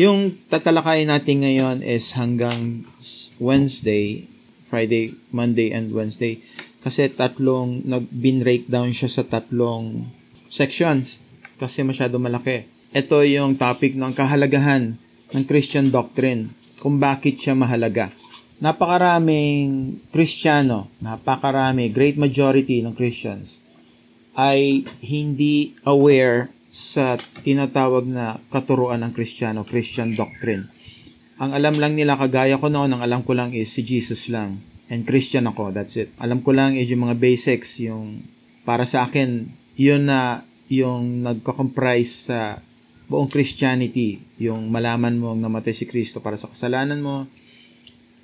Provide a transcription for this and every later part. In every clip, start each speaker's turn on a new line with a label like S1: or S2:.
S1: Yung tatalakayin natin ngayon is hanggang Wednesday, Friday, Monday, and Wednesday. Kasi tatlong, nag-bin-breakdown siya sa tatlong sections. Kasi masyado malaki. Ito yung topic ng kahalagahan ng Christian doctrine. Kung bakit siya mahalaga. Napakaraming Kristiyano, napakarami, great majority ng Christians ay hindi aware sa tinatawag na katuruan ng Kristiyano, Christian doctrine. Ang alam lang nila, kagaya ko noon, ang alam ko lang is si Jesus lang. And Christian ako, that's it. Alam ko lang is yung mga basics, yung para sa akin, yun na yung nagko-comprise sa buong Christianity, yung malaman mo ang namatay si Kristo para sa kasalanan mo,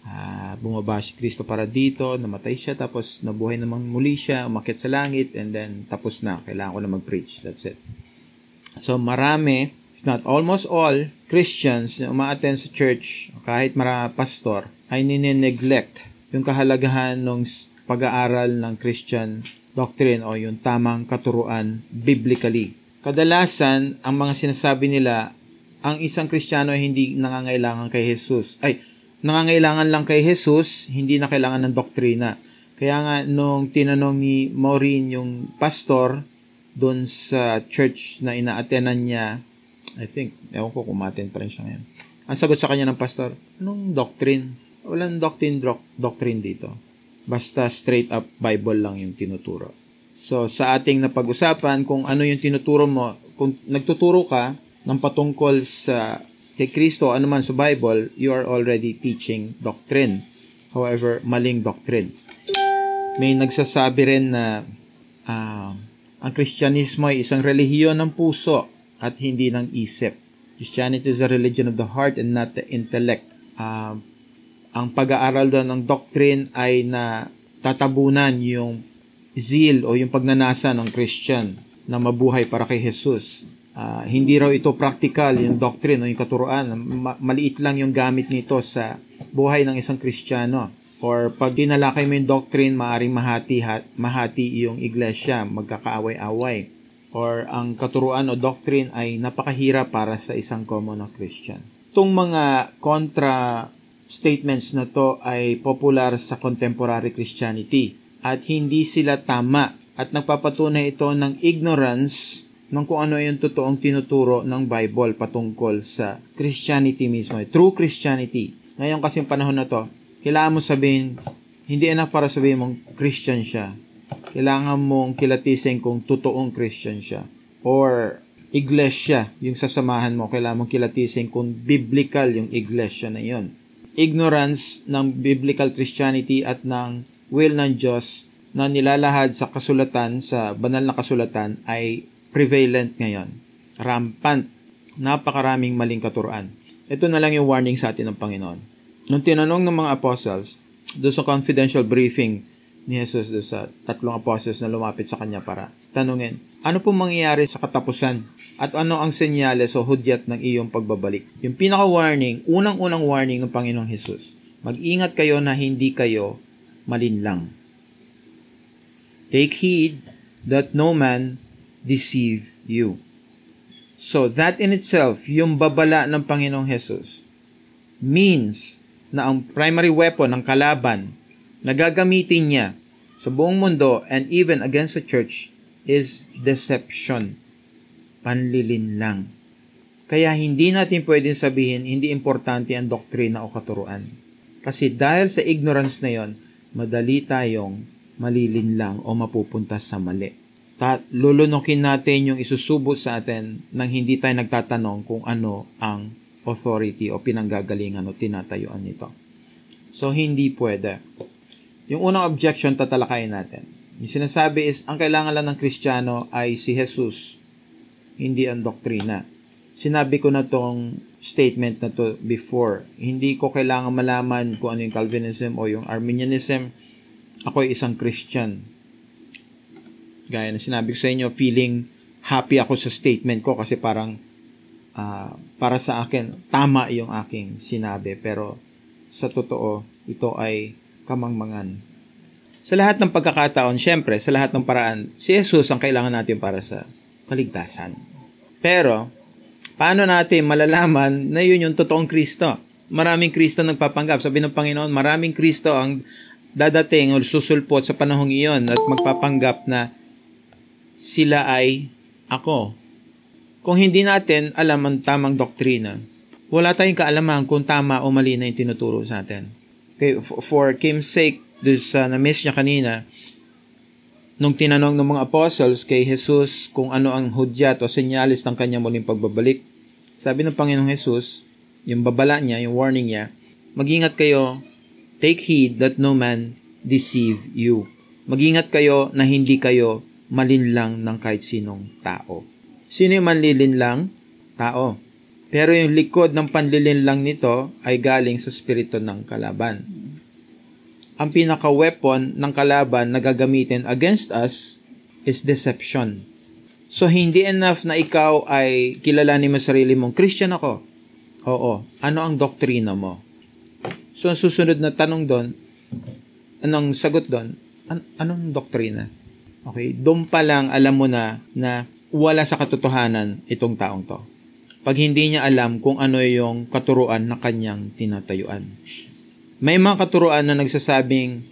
S1: uh, bumaba si Kristo para dito, namatay siya, tapos nabuhay namang muli siya, umakit sa langit, and then tapos na, kailangan ko na mag-preach. That's it. So marami, if not almost all, Christians na umaattend sa church, kahit marami pastor, ay ninineglect yung kahalagahan ng pag-aaral ng Christian doctrine o yung tamang katuruan biblically. Kadalasan, ang mga sinasabi nila, ang isang Kristiyano ay hindi nangangailangan kay Jesus. Ay, nangangailangan lang kay Jesus, hindi na kailangan ng doktrina. Kaya nga, nung tinanong ni Maureen yung pastor, doon sa church na ina-attenan niya, I think, ewan ko kung ma-attend pa rin siya ngayon. Ang sagot sa kanya ng pastor, anong doctrine? Walang doctrine, doc- doctrine dito. Basta straight up Bible lang yung tinuturo. So, sa ating napag-usapan, kung ano yung tinuturo mo, kung nagtuturo ka ng patungkol sa kay Kristo, ano man sa Bible, you are already teaching doctrine. However, maling doctrine. May nagsasabi rin na uh, ang Kristyanismo ay isang relihiyon ng puso at hindi ng isip. Christianity is a religion of the heart and not the intellect. Uh, ang pag-aaral doon ng doctrine ay na tatabunan yung zeal o yung pagnanasa ng Christian na mabuhay para kay Jesus. Uh, hindi raw ito practical, yung doctrine o yung katuruan. Ma- maliit lang yung gamit nito sa buhay ng isang Kristiyano. Or pag dinalakay mo yung doctrine, maaring mahati, ha, mahati yung iglesia, magkakaaway-away. Or ang katuruan o doctrine ay napakahirap para sa isang common Christian. Itong mga kontra statements na to ay popular sa contemporary Christianity at hindi sila tama at nagpapatunay ito ng ignorance ng kung ano yung totoong tinuturo ng Bible patungkol sa Christianity mismo, true Christianity. Ngayon kasi panahon na to, kailangan mo sabihin, hindi enough para sabihin mong Christian siya. Kailangan mong kilatisin kung totoong Christian siya. Or iglesia, yung sasamahan mo, kailangan mong kilatisin kung biblical yung iglesia na yon. Ignorance ng biblical Christianity at ng will ng Diyos na nilalahad sa kasulatan, sa banal na kasulatan ay prevalent ngayon. Rampant. Napakaraming maling katuruan. Ito na lang yung warning sa atin ng Panginoon. Nung tinanong ng mga apostles, doon sa confidential briefing ni Jesus doon sa tatlong apostles na lumapit sa kanya para tanungin, ano po mangyayari sa katapusan? At ano ang senyales o hudyat ng iyong pagbabalik? Yung pinaka-warning, unang-unang warning ng Panginoong Jesus, mag-ingat kayo na hindi kayo malinlang. Take heed that no man deceive you. So that in itself, yung babala ng Panginoong Jesus, means na ang primary weapon ng kalaban na gagamitin niya sa buong mundo and even against the church is deception. Panlilin lang. Kaya hindi natin pwedeng sabihin hindi importante ang doktrina o katuruan. Kasi dahil sa ignorance na yon, madali tayong malilin lang o mapupunta sa mali. Tat, lulunukin natin yung isusubo sa atin nang hindi tayo nagtatanong kung ano ang authority o pinanggagalingan o tinatayuan nito. So, hindi pwede. Yung unang objection, tatalakayin natin. Yung sinasabi is, ang kailangan lang ng Kristiyano ay si Jesus, hindi ang doktrina. Sinabi ko na tong statement na to before. Hindi ko kailangan malaman kung ano yung Calvinism o yung Arminianism. Ako ay isang Christian. Gaya na sinabi ko sa inyo, feeling happy ako sa statement ko kasi parang uh, para sa akin, tama yung aking sinabi. Pero sa totoo, ito ay kamangmangan. Sa lahat ng pagkakataon, syempre, sa lahat ng paraan, si Jesus ang kailangan natin para sa kaligtasan. Pero, Paano natin malalaman na yun yung totoong Kristo? Maraming Kristo nagpapanggap. Sabi ng Panginoon, maraming Kristo ang dadating o susulpot sa panahong iyon at magpapanggap na sila ay ako. Kung hindi natin alam ang tamang doktrina, wala tayong kaalaman kung tama o mali na yung tinuturo sa atin. Okay, for Kim's sake, doon sa na-miss niya kanina, nung tinanong ng mga apostles kay Jesus kung ano ang hudyat o senyalis ng kanya muling pagbabalik, sabi ng Panginoong Jesus, yung babala niya, yung warning niya, magingat kayo, take heed that no man deceive you. Magingat kayo na hindi kayo malinlang ng kahit sinong tao. Sino yung manlilinlang? Tao. Pero yung likod ng panlilinlang nito ay galing sa spirito ng kalaban ang pinaka-weapon ng kalaban na gagamitin against us is deception. So, hindi enough na ikaw ay kilalanin mo sarili mong, Christian ako. Oo. Ano ang doktrina mo? So, ang susunod na tanong doon, anong sagot doon? An- anong doktrina? Okay, doon pa lang alam mo na na wala sa katotohanan itong taong to. Pag hindi niya alam kung ano yung katuruan na kanyang tinatayuan. May mga katuruan na nagsasabing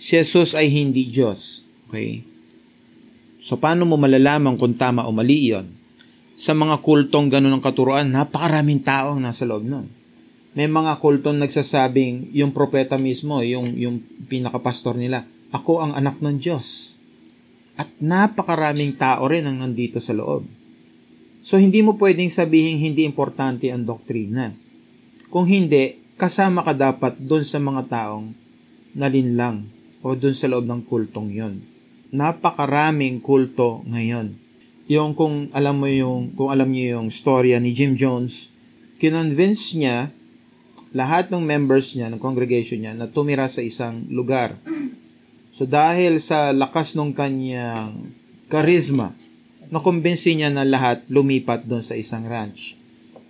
S1: si Jesus ay hindi Diyos. Okay? So, paano mo malalaman kung tama o mali yon? Sa mga kultong ganun ng katuruan, napakaraming tao ang nasa loob nun. May mga kultong nagsasabing yung propeta mismo, yung, yung pinakapastor nila, ako ang anak ng Diyos. At napakaraming tao rin ang nandito sa loob. So, hindi mo pwedeng sabihin hindi importante ang doktrina. Kung hindi, kasama ka dapat doon sa mga taong nalinlang o doon sa loob ng kultong yon. Napakaraming kulto ngayon. Yung kung alam mo yung kung alam niyo yung storya ni Jim Jones, kinonvince niya lahat ng members niya, ng congregation niya, na tumira sa isang lugar. So dahil sa lakas ng kanyang charisma, nakumbinsi niya na lahat lumipat doon sa isang ranch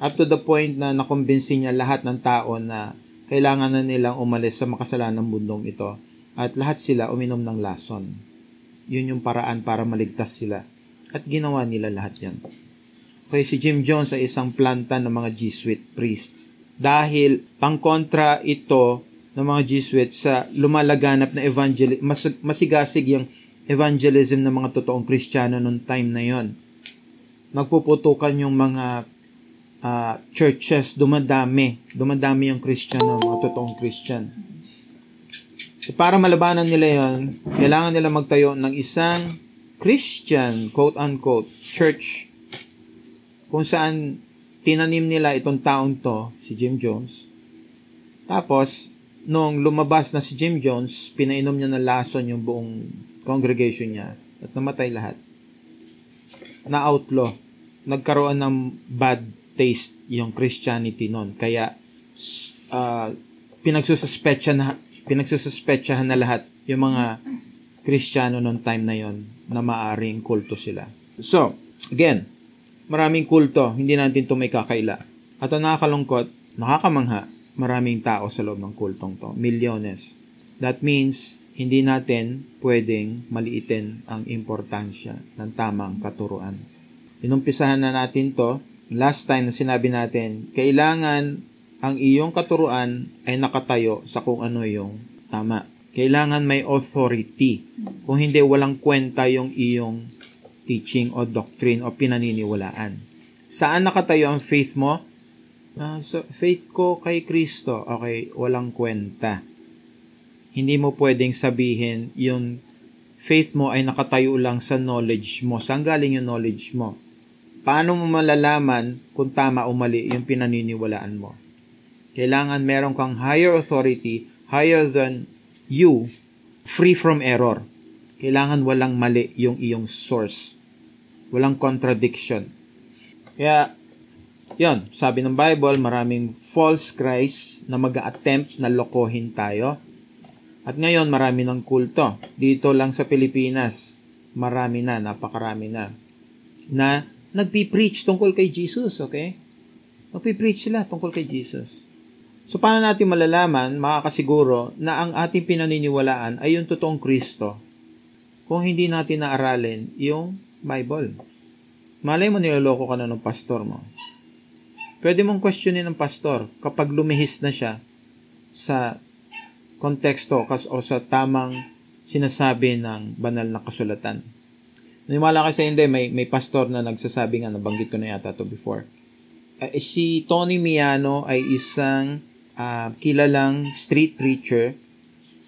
S1: up to the point na nakumbinsi niya lahat ng tao na kailangan na nilang umalis sa makasalanang bundong ito at lahat sila uminom ng lason. Yun yung paraan para maligtas sila. At ginawa nila lahat yan. Okay, si Jim Jones ay isang planta ng mga Jesuit priests. Dahil pangkontra ito ng mga Jesuit sa lumalaganap na evangelism, mas, masigasig yung evangelism ng mga totoong Kristiyano noong time na yon. Nagpuputukan yung mga uh, churches, dumadami. Dumadami yung Christian, no? mga totoong Christian. E para malabanan nila yon, kailangan nila magtayo ng isang Christian, quote-unquote, church kung saan tinanim nila itong taong to, si Jim Jones. Tapos, nung lumabas na si Jim Jones, pinainom niya ng lason yung buong congregation niya at namatay lahat. Na-outlaw. Nagkaroon ng bad taste yung Christianity noon. Kaya uh, pinagsususpetsahan na pinagsususpetsahan na lahat yung mga Kristiyano noong time na yon na maaring kulto sila. So, again, maraming kulto, hindi natin ito may kakaila. At ang nakakalungkot, nakakamangha, maraming tao sa loob ng kultong to. Milyones. That means, hindi natin pwedeng maliitin ang importansya ng tamang katuruan. Inumpisahan na natin to last time na sinabi natin, kailangan ang iyong katuruan ay nakatayo sa kung ano yung tama. Kailangan may authority. Kung hindi, walang kwenta yung iyong teaching o doctrine o pinaniniwalaan. Saan nakatayo ang faith mo? Uh, so, faith ko kay Kristo. Okay, walang kwenta. Hindi mo pwedeng sabihin yung faith mo ay nakatayo lang sa knowledge mo. Saan galing yung knowledge mo? Paano mo malalaman kung tama o mali yung pinaniniwalaan mo? Kailangan meron kang higher authority, higher than you, free from error. Kailangan walang mali yung iyong source. Walang contradiction. Kaya, yon sabi ng Bible, maraming false Christ na mag attempt na lokohin tayo. At ngayon, marami ng kulto. Dito lang sa Pilipinas, marami na, napakarami na, na nagpi-preach tungkol kay Jesus, okay? Nagpi-preach sila tungkol kay Jesus. So, paano natin malalaman, makakasiguro, na ang ating pinaniniwalaan ay yung totoong Kristo kung hindi natin naaralin yung Bible? Malay mo niloloko ka na ng pastor mo. Pwede mong questionin ng pastor kapag lumihis na siya sa konteksto kas o sa tamang sinasabi ng banal na kasulatan. Naniwala kasi hindi, may, may pastor na nagsasabi nga, nabanggit ko na yata to before. Uh, si Tony Miano ay isang uh, kilalang street preacher.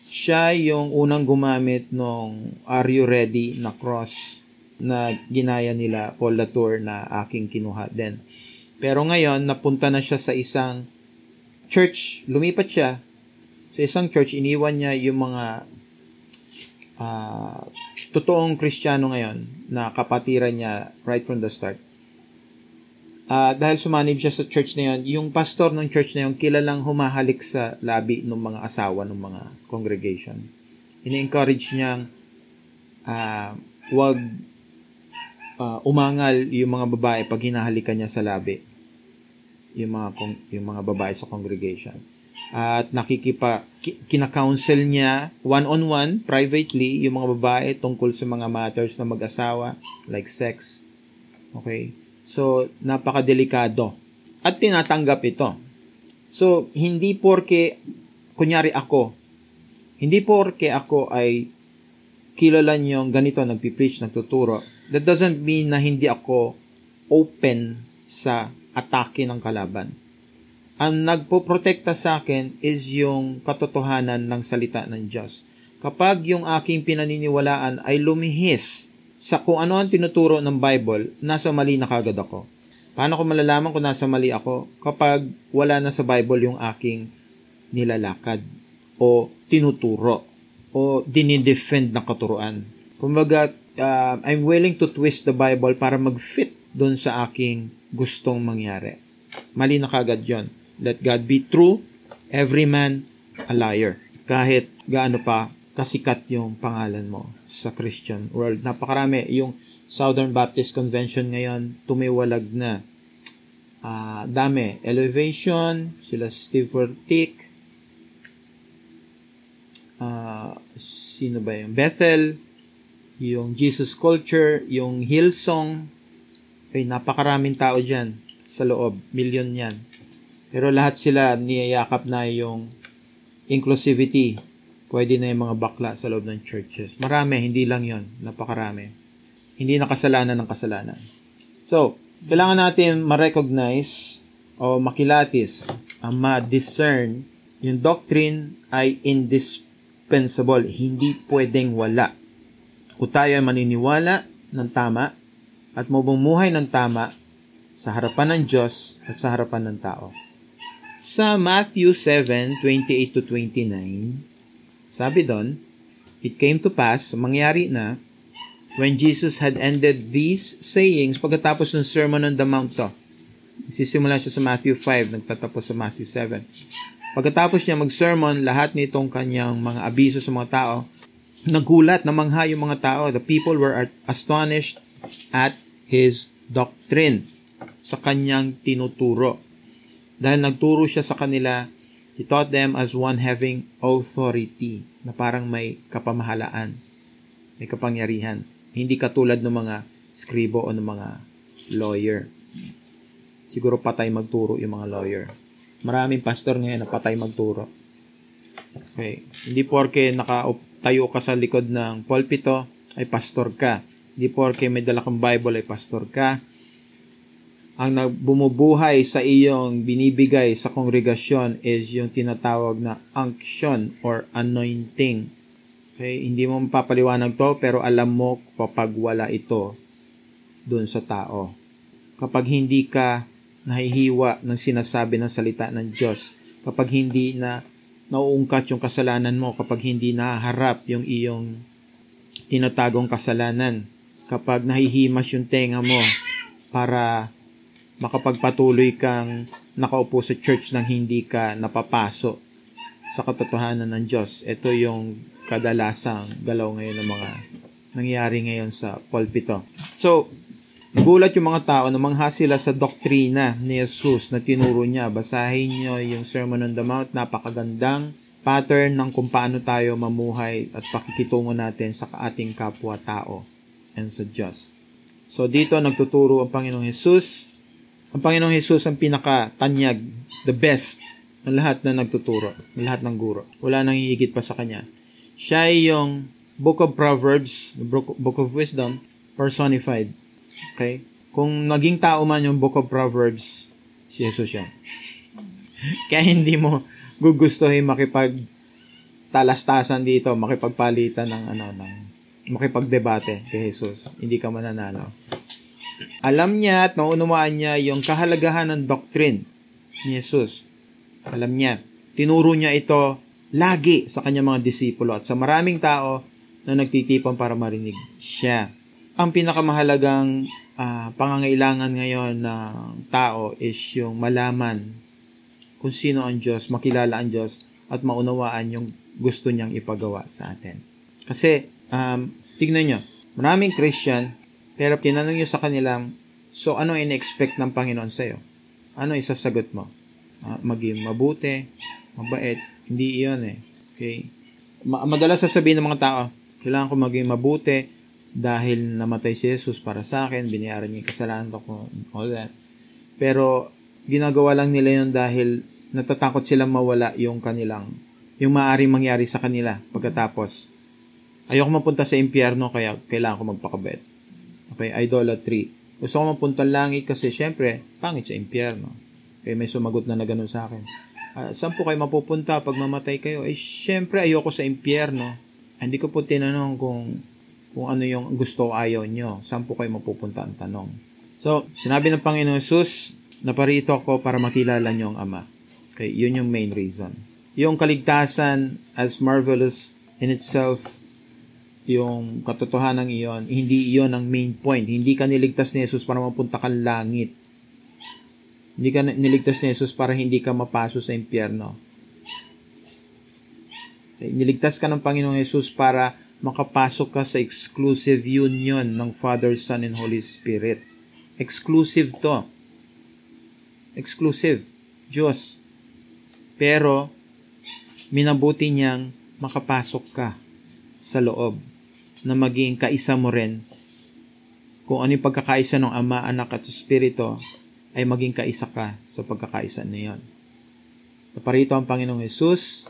S1: Siya yung unang gumamit ng Are You Ready na cross na ginaya nila Paul Latour na aking kinuha din. Pero ngayon, napunta na siya sa isang church. Lumipat siya sa isang church. Iniwan niya yung mga uh, totoong kristyano ngayon na kapatiran niya right from the start. Uh, dahil sumanib siya sa church na yon, yung pastor ng church na yon kilalang humahalik sa labi ng mga asawa ng mga congregation. Ini-encourage niyang uh, wag uh, umangal yung mga babae pag hinahalikan niya sa labi. Yung mga yung mga babae sa congregation at nakikipa kina-counsel niya one-on-one privately yung mga babae tungkol sa mga matters na mag-asawa like sex. Okay? So, napakadelikado. At tinatanggap ito. So, hindi porke kunyari ako, hindi porke ako ay kilala niyo ganito nagpi-preach, nagtuturo. That doesn't mean na hindi ako open sa atake ng kalaban ang nagpoprotekta sa akin is yung katotohanan ng salita ng Diyos. Kapag yung aking pinaniniwalaan ay lumihis sa kung ano ang tinuturo ng Bible, nasa mali na kagad ako. Paano ko malalaman kung nasa mali ako? Kapag wala na sa Bible yung aking nilalakad o tinuturo o dinidefend na katuruan. Kumbaga, uh, I'm willing to twist the Bible para mag-fit doon sa aking gustong mangyari. Mali na kagad yon Let God be true, every man a liar. Kahit gaano pa kasikat yung pangalan mo sa Christian world. Napakarami. Yung Southern Baptist Convention ngayon, tumiwalag na. Uh, dami. Elevation, sila Steve Furtick, uh, sino ba yung Bethel, yung Jesus Culture, yung Hillsong, ay napakaraming tao dyan sa loob. Million yan. Pero lahat sila niyayakap na yung inclusivity. Pwede na yung mga bakla sa loob ng churches. Marami, hindi lang yon Napakarami. Hindi na kasalanan ng kasalanan. So, kailangan natin ma-recognize o makilatis, ang ma-discern, yung doctrine ay indispensable. Hindi pwedeng wala. Kung tayo ay maniniwala ng tama at mabumuhay ng tama sa harapan ng Diyos at sa harapan ng tao. Sa Matthew 7:28 to 29, sabi doon, It came to pass, mangyari na, when Jesus had ended these sayings, pagkatapos ng Sermon on the Mount to, sisimula siya sa Matthew 5, nagtatapos sa Matthew 7. Pagkatapos niya mag-sermon, lahat nitong kanyang mga abiso sa mga tao, nagulat, namangha yung mga tao. The people were astonished at his doctrine sa kanyang tinuturo. Dahil nagturo siya sa kanila, he taught them as one having authority, na parang may kapamahalaan, may kapangyarihan. Hindi katulad ng mga skribo o ng mga lawyer. Siguro patay magturo yung mga lawyer. Maraming pastor ngayon na patay magturo. Okay. Hindi porke nakatayo ka sa likod ng pulpito ay pastor ka. Hindi porke may dala kang Bible ay pastor ka ang bumubuhay sa iyong binibigay sa kongregasyon is yung tinatawag na unction or anointing. Okay, hindi mo mapapaliwanag to pero alam mo kapag wala ito dun sa tao. Kapag hindi ka nahihiwa ng sinasabi ng salita ng Diyos, kapag hindi na nauungkat yung kasalanan mo, kapag hindi naharap yung iyong tinatagong kasalanan, kapag nahihimas yung tenga mo para makapagpatuloy kang nakaupo sa church nang hindi ka napapaso sa katotohanan ng Diyos. Ito yung kadalasang galaw ngayon ng mga nangyayari ngayon sa pulpito. So, nagulat yung mga tao na mangha sila sa doktrina ni Jesus na tinuro niya. Basahin nyo yung Sermon on the Mount. Napakagandang pattern ng kung paano tayo mamuhay at pakikitungo natin sa ating kapwa-tao and sa Diyos. So, dito nagtuturo ang Panginoong Jesus Ang Panginoong Jesus ang pinaka-tanyag, the best ng lahat na nagtuturo, ng lahat ng guro. Wala nang hihigit pa sa kanya. Siya ay yung Book of Proverbs, Book of Wisdom, personified. Okay? Kung naging tao man yung Book of Proverbs, si Jesus yan. Kaya hindi mo gugustuhin makipag talastasan dito, makipagpalitan ng ano ng makipagdebate kay Jesus. Hindi ka mananalo. Alam niya at naunawaan niya yung kahalagahan ng doctrine ni Jesus. Alam niya. Tinuro niya ito lagi sa kanyang mga disipulo at sa maraming tao na nagtitipon para marinig siya. Ang pinakamahalagang uh, pangangailangan ngayon ng tao is yung malaman kung sino ang Diyos, makilala ang Diyos at maunawaan yung gusto niyang ipagawa sa atin. Kasi, um, tignan nyo, maraming Christian, pero tinanong nyo sa kanilang, so ano in-expect ng Panginoon sa'yo? Ano isasagot mo? Uh, maging mabuti, mabait, hindi iyon eh. Okay? Ma- madalas sasabihin ng mga tao, kailangan ko maging mabuti dahil namatay si Jesus para sa akin, binayaran niya yung kasalanan ko, all that. Pero, ginagawa lang nila yun dahil natatakot silang mawala yung kanilang yung maaaring mangyari sa kanila pagkatapos. Ayoko mapunta sa impyerno kaya kailangan ko magpakabait. Okay, idolatry. Gusto ko mapunta langit kasi syempre, pangit sa impyerno. Kaya may sumagot na na ganun sa akin. Uh, saan po kayo mapupunta pag mamatay kayo? Eh, syempre, ayoko sa impyerno. Hindi ko po tinanong kung kung ano yung gusto o ayaw nyo. Saan po kayo mapupunta ang tanong. So, sinabi ng Panginoon Jesus, naparito ako para makilala nyo ang Ama. Okay, yun yung main reason yung kaligtasan as marvelous in itself, yung katotohanan iyon, hindi iyon ang main point. Hindi ka niligtas ni Jesus para mapunta ka langit. Hindi ka niligtas ni Jesus para hindi ka mapaso sa impyerno. Niligtas ka ng Panginoong Jesus para makapasok ka sa exclusive union ng Father, Son, and Holy Spirit. Exclusive to. Exclusive. Diyos. Pero, minabuti niyang makapasok ka sa loob na maging kaisa mo rin kung ano yung pagkakaisa ng Ama, Anak at Espiritu ay maging kaisa ka sa pagkakaisa na yun. Naparito ang Panginoong Yesus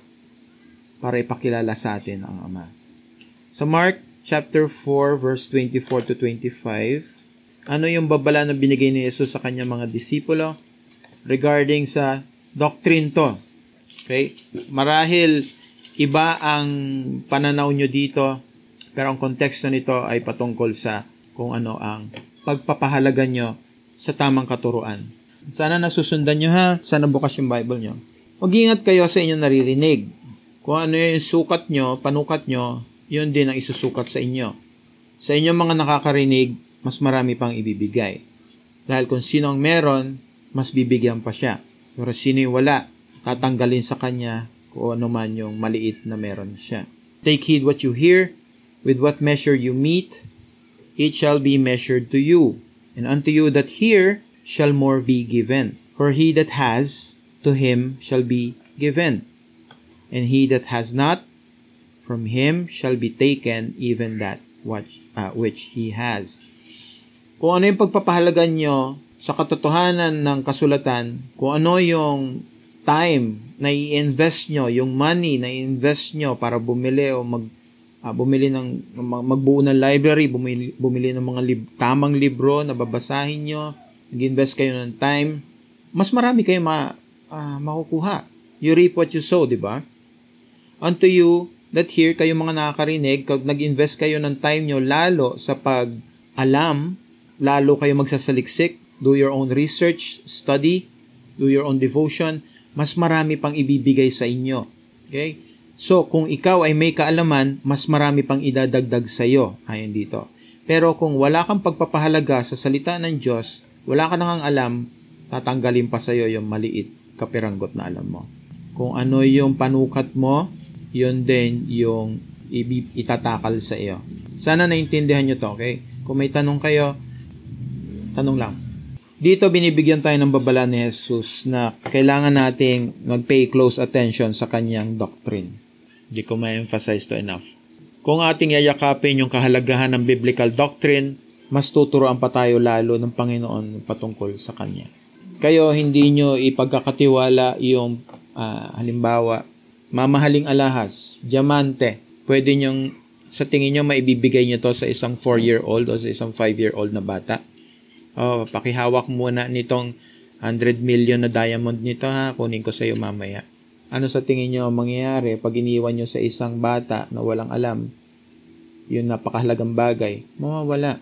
S1: para ipakilala sa atin ang Ama. Sa Mark chapter 4 verse 24 to 25, ano yung babala na binigay ni Jesus sa kanyang mga disipulo regarding sa doctrine to Okay? Marahil iba ang pananaw nyo dito, pero ang konteksto nito ay patungkol sa kung ano ang pagpapahalaga nyo sa tamang katuruan. Sana nasusundan nyo ha. Sana bukas yung Bible nyo. Mag-ingat kayo sa inyong naririnig. Kung ano yung sukat nyo, panukat nyo, yun din ang isusukat sa inyo. Sa inyong mga nakakarinig, mas marami pang ibibigay. Dahil kung sino ang meron, mas bibigyan pa siya. Pero sino yung wala, tatanggalin sa kanya kung ano man yung maliit na meron siya. Take heed what you hear, with what measure you meet, it shall be measured to you, and unto you that hear shall more be given. For he that has, to him shall be given, and he that has not, from him shall be taken even that which, uh, which he has. Kung ano yung pagpapahalagan nyo sa katotohanan ng kasulatan, kung ano yung time na i-invest nyo, yung money na i-invest nyo para bumili o mag uh, bumili ng magbuo ng library, bumili, bumili ng mga lib, tamang libro na babasahin nyo, nag-invest kayo ng time, mas marami kayo ma, uh, makukuha. You reap what you sow, di ba? Unto you that here kayo mga nakakarinig, kag nag-invest kayo ng time nyo lalo sa pag-alam, lalo kayo magsasaliksik, do your own research, study, do your own devotion, mas marami pang ibibigay sa inyo. Okay? So, kung ikaw ay may kaalaman, mas marami pang idadagdag sa iyo, ayon dito. Pero kung wala kang pagpapahalaga sa salita ng Diyos, wala ka nang alam, tatanggalin pa sa iyo yung maliit kapiranggot na alam mo. Kung ano yung panukat mo, yun din yung itatakal sa iyo. Sana naintindihan nyo to, okay? Kung may tanong kayo, tanong lang. Dito binibigyan tayo ng babala ni Jesus na kailangan nating mag-pay close attention sa kanyang doctrine. Hindi ko ma-emphasize to enough. Kung ating yayakapin yung kahalagahan ng biblical doctrine, mas tuturoan pa tayo lalo ng Panginoon patungkol sa Kanya. kayo hindi nyo ipagkakatiwala yung uh, halimbawa mamahaling alahas, diamante, pwede nyong sa tingin nyo maibibigay nyo to sa isang 4-year-old o sa isang 5-year-old na bata. Oh, pakihawak muna nitong 100 million na diamond nito ha, kunin ko sa iyo mamaya. Ano sa tingin nyo mangyayari pag iniwan nyo sa isang bata na walang alam? Yung napakahalagang bagay, mawawala.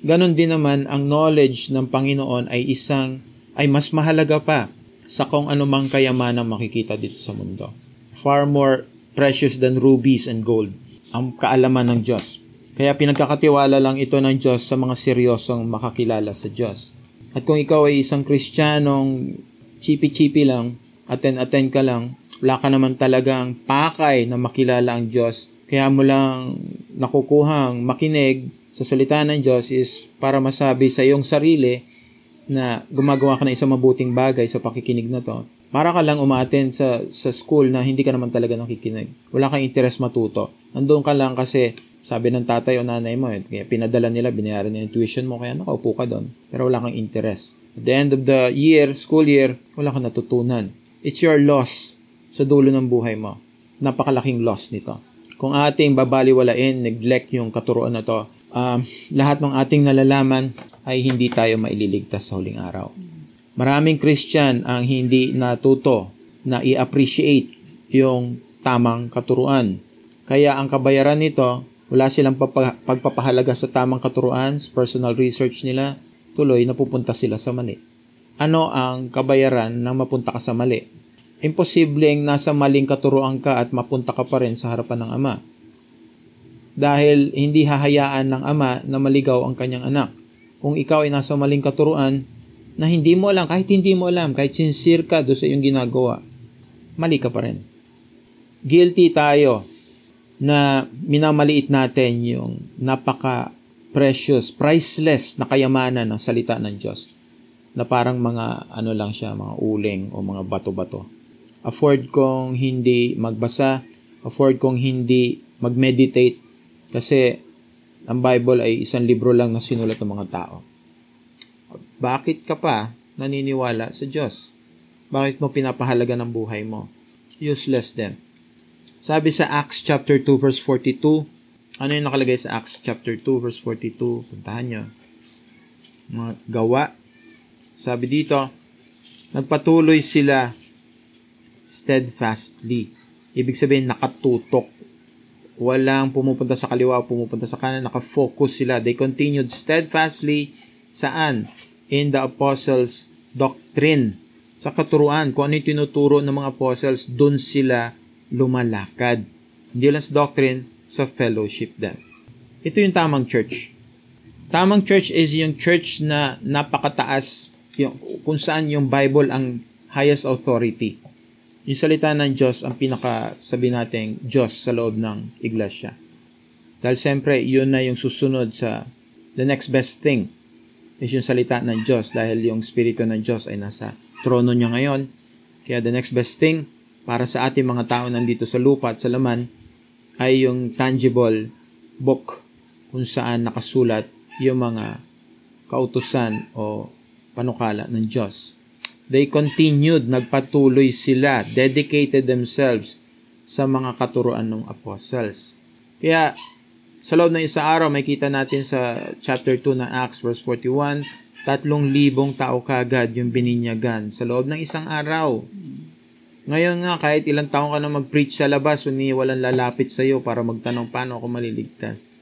S1: Ganon din naman ang knowledge ng Panginoon ay isang ay mas mahalaga pa sa kung anumang kayamanang makikita dito sa mundo. Far more precious than rubies and gold ang kaalaman ng Diyos. Kaya pinagkakatiwala lang ito ng Diyos sa mga seryosong makakilala sa Diyos. At kung ikaw ay isang Kristiyanong chipi-chipi lang, attend-attend ka lang, wala ka naman talagang pakay na makilala ang Diyos, kaya mo lang nakukuhang makinig sa salita ng Diyos is para masabi sa iyong sarili na gumagawa ka ng isang mabuting bagay sa pakikinig na to. Para ka lang umaten sa, sa school na hindi ka naman talaga nakikinig. Wala kang interest matuto. Nandun ka lang kasi sabi ng tatay o nanay mo, eh, kaya pinadala nila, binayaran nila yung tuition mo, kaya nakaupo ka doon. Pero wala kang interest. At the end of the year, school year, wala kang natutunan. It's your loss sa dulo ng buhay mo. Napakalaking loss nito. Kung ating babaliwalain, neglect yung katuruan na to, um, lahat ng ating nalalaman ay hindi tayo maililigtas sa huling araw. Maraming Christian ang hindi natuto na i-appreciate yung tamang katuruan. Kaya ang kabayaran nito, wala silang pagpapahalaga sa tamang katuruan, personal research nila, tuloy napupunta sila sa mali. Ano ang kabayaran ng mapunta ka sa mali? Imposibleng nasa maling katuruan ka at mapunta ka pa rin sa harapan ng Ama dahil hindi hahayaan ng ama na maligaw ang kanyang anak. Kung ikaw ay nasa maling katuruan na hindi mo alam, kahit hindi mo alam, kahit sincere ka doon sa iyong ginagawa, mali ka pa rin. Guilty tayo na minamaliit natin yung napaka precious, priceless na kayamanan ng salita ng Diyos na parang mga ano lang siya, mga uling o mga bato-bato. Afford kong hindi magbasa, afford kong hindi mag-meditate kasi ang Bible ay isang libro lang na sinulat ng mga tao. Bakit ka pa naniniwala sa Diyos? Bakit mo pinapahalaga ng buhay mo? Useless din. Sabi sa Acts chapter 2 verse 42, ano yung nakalagay sa Acts chapter 2 verse 42? Puntahan nyo. Mga gawa. Sabi dito, nagpatuloy sila steadfastly. Ibig sabihin, nakatutok walang pumupunta sa kaliwa pumupunta sa kanan, nakafocus sila. They continued steadfastly saan? In the apostles' doctrine. Sa katuruan, kung ano yung tinuturo ng mga apostles, dun sila lumalakad. Hindi lang sa doctrine, sa fellowship din. Ito yung tamang church. Tamang church is yung church na napakataas, yung, kung saan yung Bible ang highest authority yung salita ng Diyos ang pinaka sabi nating Diyos sa loob ng iglesia. Dahil siyempre, yun na yung susunod sa the next best thing is yung salita ng Diyos dahil yung Espiritu ng Diyos ay nasa trono niya ngayon. Kaya the next best thing para sa ating mga tao nandito sa lupa at sa laman ay yung tangible book kung saan nakasulat yung mga kautusan o panukala ng Diyos. They continued, nagpatuloy sila, dedicated themselves sa mga katuruan ng apostles. Kaya, sa loob ng isang araw, may kita natin sa chapter 2 ng Acts verse 41, tatlong libong tao kagad yung bininyagan sa loob ng isang araw. Ngayon nga, kahit ilang taong ka na mag-preach sa labas, hindi walang lalapit sa iyo para magtanong paano ako maliligtas.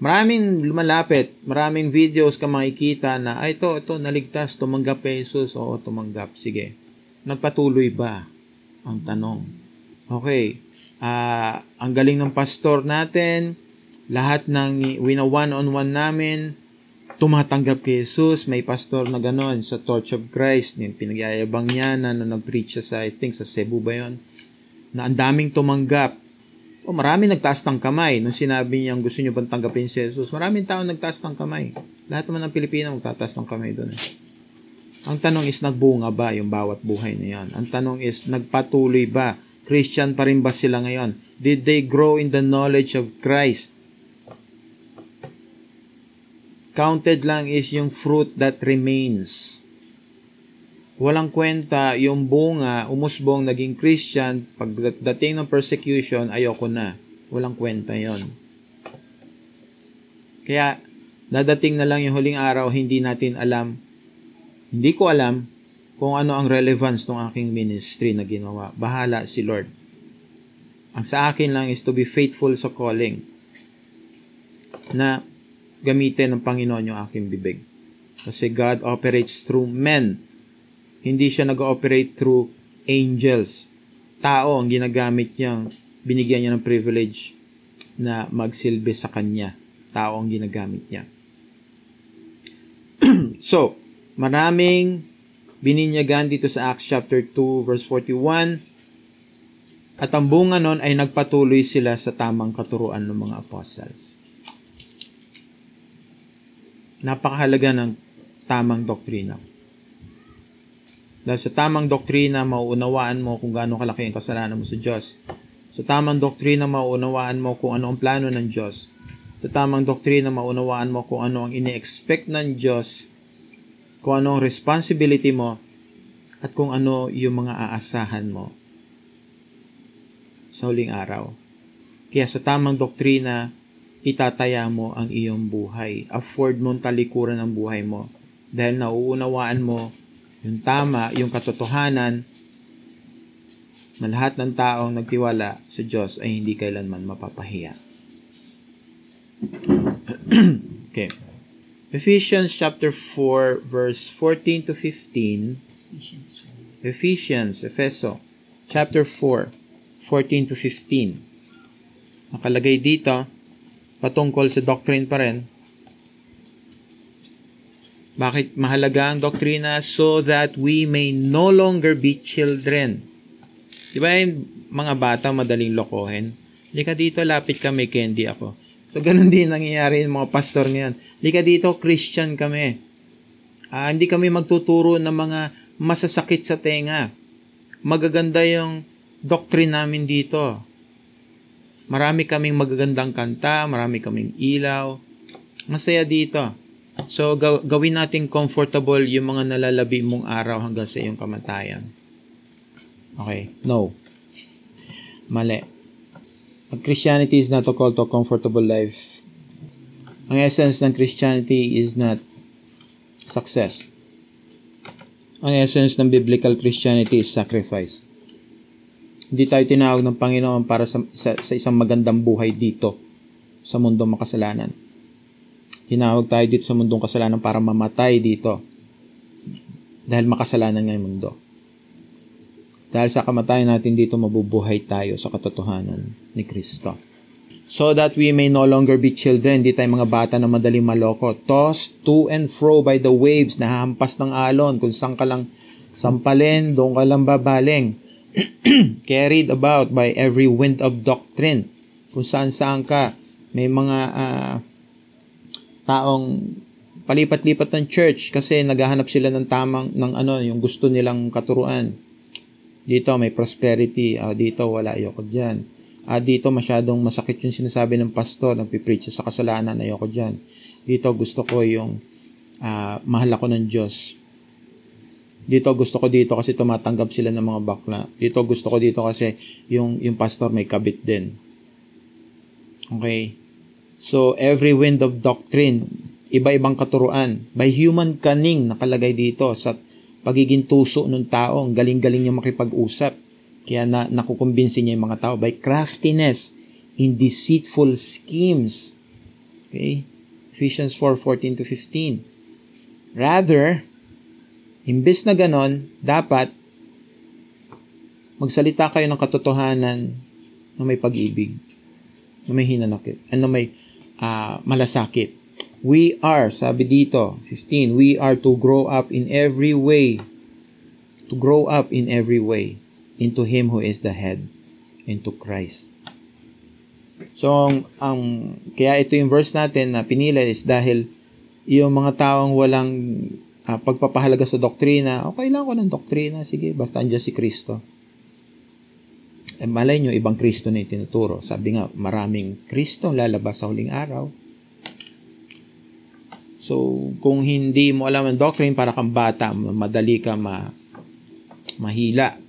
S1: Maraming lumalapit, maraming videos ka makikita na, ay ito, ito, naligtas, tumanggap Jesus, oo, tumanggap, sige. Nagpatuloy ba? Ang tanong. Okay, uh, ang galing ng pastor natin, lahat ng wina one-on-one namin, tumatanggap kay Jesus, may pastor na ganon sa Torch of Christ, yung pinagyayabang niya na, na nag-preach siya sa, I think, sa Cebu ba yun, na ang daming tumanggap, o marami nagtaas ng kamay nung sinabi niyang gusto niyo bang tanggapin si Jesus. Maraming tao nagtaas ng kamay. Lahat naman ng Pilipino magtataas ng kamay doon. Eh. Ang tanong is nagbunga ba yung bawat buhay na yan? Ang tanong is nagpatuloy ba? Christian pa rin ba sila ngayon? Did they grow in the knowledge of Christ? Counted lang is yung fruit that remains. Walang kwenta yung bunga, umusbong, naging Christian, pagdating ng persecution, ayoko na. Walang kwenta yon. Kaya, dadating na lang yung huling araw, hindi natin alam, hindi ko alam kung ano ang relevance ng aking ministry na ginawa. Bahala si Lord. Ang sa akin lang is to be faithful sa calling na gamitin ng Panginoon yung aking bibig. Kasi God operates through men hindi siya nag-ooperate through angels. Tao ang ginagamit niyang, binigyan niya ng privilege na magsilbi sa kanya. Tao ang ginagamit niya. so, maraming bininyagan dito sa Acts chapter 2 verse 41 at ang bunga nun ay nagpatuloy sila sa tamang katuruan ng mga apostles. Napakahalaga ng tamang doktrina. Dahil sa tamang doktrina, mauunawaan mo kung gaano kalaki ang kasalanan mo sa Diyos. Sa tamang doktrina, mauunawaan mo kung ano ang plano ng Diyos. Sa tamang doktrina, maunawaan mo kung ano ang ini-expect ng Diyos, kung ano ang responsibility mo, at kung ano yung mga aasahan mo sa huling araw. Kaya sa tamang doktrina, itataya mo ang iyong buhay. Afford mong talikuran ang buhay mo dahil nauunawaan mo yung tama, yung katotohanan na lahat ng taong nagtiwala sa Diyos ay hindi kailanman mapapahiya. okay. Ephesians chapter 4 verse 14 to 15. Ephesians, Efeso, chapter 4, 14 to 15. Nakalagay dito, patungkol sa doctrine pa rin, bakit mahalaga ang doktrina? So that we may no longer be children. Di ba yung mga bata madaling lokohin? Hindi ka dito, lapit ka, may candy ako. So, ganun din nangyayari yung mga pastor ngayon. Hindi ka dito, Christian kami. Uh, hindi kami magtuturo ng mga masasakit sa tenga. Magaganda yung doctrine namin dito. Marami kaming magagandang kanta, marami kaming ilaw. Masaya dito. So, gawin natin comfortable yung mga nalalabi mong araw hanggang sa iyong kamatayan. Okay, no. Mali. Christianity is not a call to a comfortable life. Ang essence ng Christianity is not success. Ang essence ng biblical Christianity is sacrifice. Hindi tayo tinawag ng Panginoon para sa, sa, sa isang magandang buhay dito sa mundong makasalanan Tinawag tayo dito sa mundong kasalanan para mamatay dito. Dahil makasalanan nga mundo. Dahil sa kamatayan natin dito, mabubuhay tayo sa katotohanan ni Kristo. So that we may no longer be children, hindi tayo mga bata na madaling maloko. Tossed to and fro by the waves, nahampas ng alon, kung saan ka lang sampalin, doon ka lang babaling. Carried about by every wind of doctrine, kung saan saan ka. May mga uh, taong palipat-lipat ng church kasi naghahanap sila ng tamang ng ano yung gusto nilang katuruan. Dito may prosperity, uh, dito wala ayoko diyan. Ah, uh, dito masyadong masakit yung sinasabi ng pastor, nagpipreach sa kasalanan, ayoko diyan. Dito gusto ko yung uh, mahal ako ng Diyos. Dito gusto ko dito kasi tumatanggap sila ng mga bakla. Dito gusto ko dito kasi yung yung pastor may kabit din. Okay? So, every wind of doctrine, iba-ibang katuruan, by human cunning nakalagay dito sa pagiging tuso ng tao, ang galing-galing niya makipag-usap. Kaya na, nakukumbinsin niya yung mga tao by craftiness in deceitful schemes. Okay? Ephesians 4:14 to 15. Rather, imbes na ganon, dapat magsalita kayo ng katotohanan na may pag-ibig, na may hinanakit, and na may uh, malasakit. We are, sabi dito, 15, we are to grow up in every way, to grow up in every way into Him who is the head, into Christ. So, ang, kaya ito yung verse natin na pinili is dahil yung mga taong walang uh, pagpapahalaga sa doktrina, okay lang ko ng doktrina, sige, basta andyan si Kristo. Eh, malay nyo, ibang Kristo na itinuturo. Sabi nga, maraming Kristo lalabas sa huling araw. So, kung hindi mo alam ang doctrine, para kang bata, madali ka ma, mahila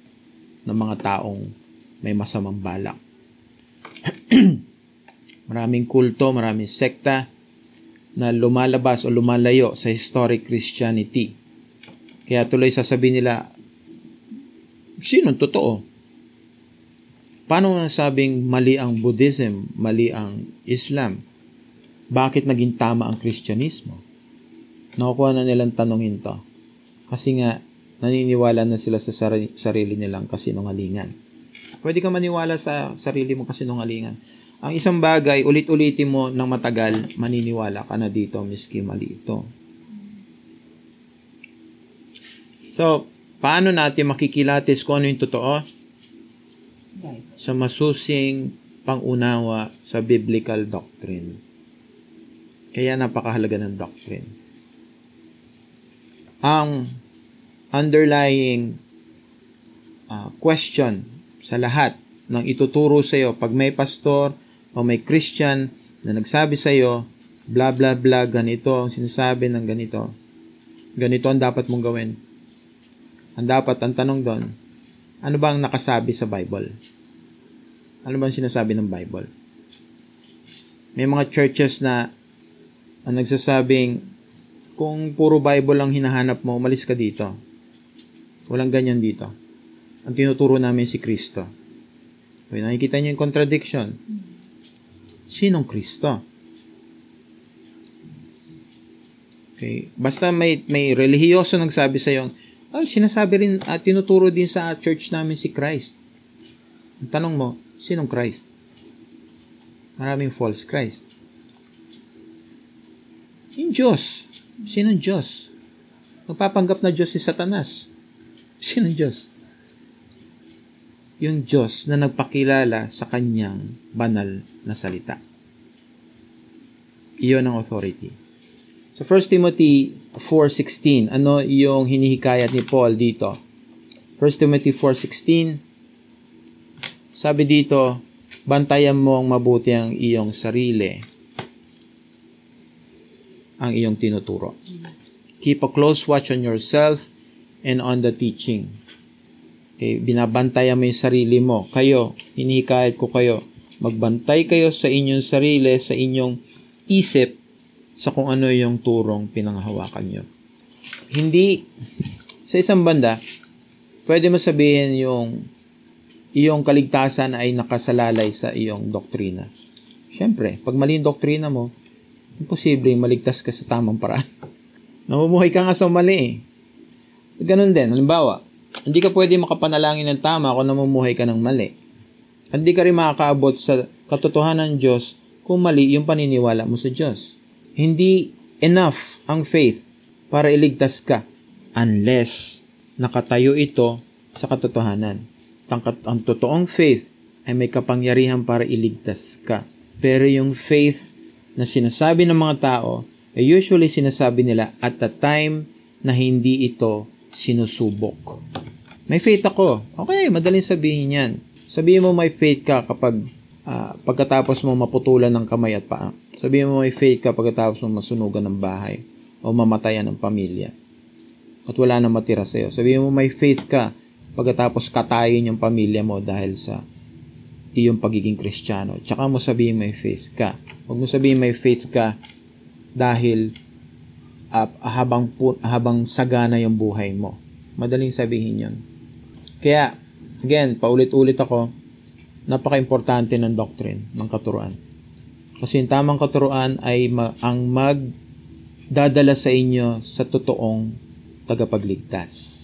S1: ng mga taong may masamang balak. maraming kulto, maraming sekta na lumalabas o lumalayo sa historic Christianity. Kaya tuloy sasabihin nila, sinong totoo? Paano nasabing mali ang Buddhism, mali ang Islam? Bakit naging tama ang Kristyanismo? Nakukuha na nilang tanongin to. Kasi nga, naniniwala na sila sa sarili nilang kasinungalingan. Pwede ka maniwala sa sarili mo kasinungalingan. Ang isang bagay, ulit-ulitin mo ng matagal, maniniwala ka na dito, miski mali ito. So, paano natin makikilatis kung ano yung totoo? Sa masusing pangunawa sa biblical doctrine. Kaya napakahalaga ng doctrine. Ang underlying uh, question sa lahat ng ituturo sa iyo pag may pastor o may Christian na nagsabi sa iyo, bla bla bla, ganito ang sinasabi ng ganito. Ganito ang dapat mong gawin. Ang dapat, ang tanong doon, ano ba ang nakasabi sa Bible? Ano ba ang sinasabi ng Bible? May mga churches na ang nagsasabing, kung puro Bible lang hinahanap mo, umalis ka dito. Walang ganyan dito. Ang tinuturo namin si Kristo. Okay, nakikita niyo yung contradiction. Sinong Kristo? Okay. Basta may, may relihiyoso nagsabi sa iyo, ay, sinasabi rin at uh, tinuturo din sa church namin si Christ. Ang tanong mo, sinong Christ? Maraming false Christ. Yung Diyos. Sinong Diyos? Magpapanggap na Diyos si Satanas. Sinong Diyos? Yung Diyos na nagpakilala sa kanyang banal na salita. Iyon ang authority. So 1 Timothy 4.16, ano yung hinihikayat ni Paul dito? 1 Timothy 4.16, sabi dito, bantayan mo ang mabuti ang iyong sarili, ang iyong tinuturo. Keep a close watch on yourself and on the teaching. Okay, binabantayan mo yung sarili mo. Kayo, hinihikayat ko kayo, magbantay kayo sa inyong sarili, sa inyong isip, sa kung ano yung turong pinanghawakan nyo. Hindi, sa isang banda, pwede mo sabihin yung iyong kaligtasan ay nakasalalay sa iyong doktrina. Siyempre, pag mali yung doktrina mo, imposible maligtas ka sa tamang paraan. Namumuhay ka nga sa mali eh. Ganon din, halimbawa, hindi ka pwede makapanalangin ng tama kung namumuhay ka ng mali. Hindi ka rin makakaabot sa katotohanan ng Diyos kung mali yung paniniwala mo sa Diyos. Hindi enough ang faith para iligtas ka unless nakatayo ito sa katotohanan. Ang, ang totoong faith ay may kapangyarihan para iligtas ka. Pero yung faith na sinasabi ng mga tao ay usually sinasabi nila at the time na hindi ito sinusubok. May faith ako. Okay, madaling sabihin yan. Sabihin mo may faith ka kapag uh, pagkatapos mo maputulan ng kamay at paa. Sabihin mo may faith ka pagkatapos mo masunugan ng bahay o mamatayan ng pamilya at wala na matira sa'yo. Sabihin mo may faith ka pagkatapos katayin yung pamilya mo dahil sa iyong pagiging kristyano. Tsaka mo sabihin may faith ka. Huwag mo sabihin may faith ka dahil uh, habang, habang sagana yung buhay mo. Madaling sabihin yon. Kaya, again, paulit-ulit ako, napaka-importante ng doctrine, ng katuruan. Kasi yung tamang katuruan ay ma- ang magdadala sa inyo sa totoong tagapagligtas.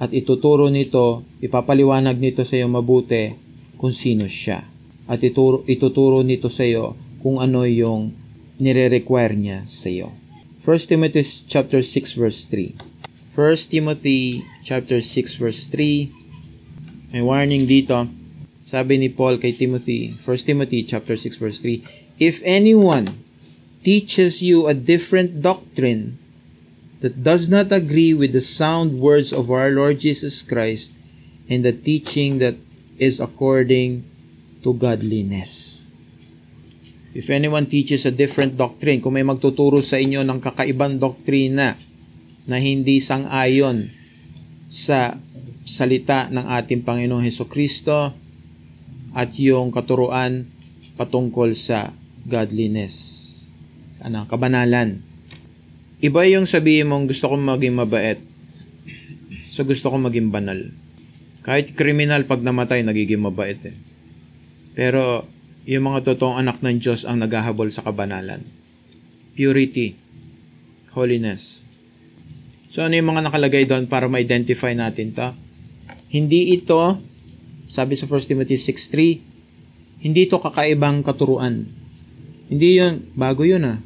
S1: At ituturo nito, ipapaliwanag nito sa iyo mabuti kung sino siya. At ituro, ituturo nito sa iyo kung ano yung nire-require niya sa iyo. 1 Timothy chapter 6 verse 3. 1 Timothy chapter 6 verse 3. May warning dito. Sabi ni Paul kay Timothy, 1 Timothy chapter 6 verse 3, If anyone teaches you a different doctrine that does not agree with the sound words of our Lord Jesus Christ and the teaching that is according to godliness. If anyone teaches a different doctrine, kung may magtuturo sa inyo ng kakaibang doktrina na hindi sang-ayon sa salita ng ating Panginoong Heso Kristo at yung katuruan patungkol sa godliness. Ano, kabanalan. Iba yung sabihin mong gusto kong maging mabait. So gusto kong maging banal. Kahit kriminal pag namatay, nagiging mabait eh. Pero yung mga totoong anak ng Diyos ang naghahabol sa kabanalan. Purity. Holiness. So ano yung mga nakalagay doon para ma-identify natin to? Hindi ito, sabi sa 1 Timothy 6.3, hindi ito kakaibang katuruan. Hindi yun, bago yun ah.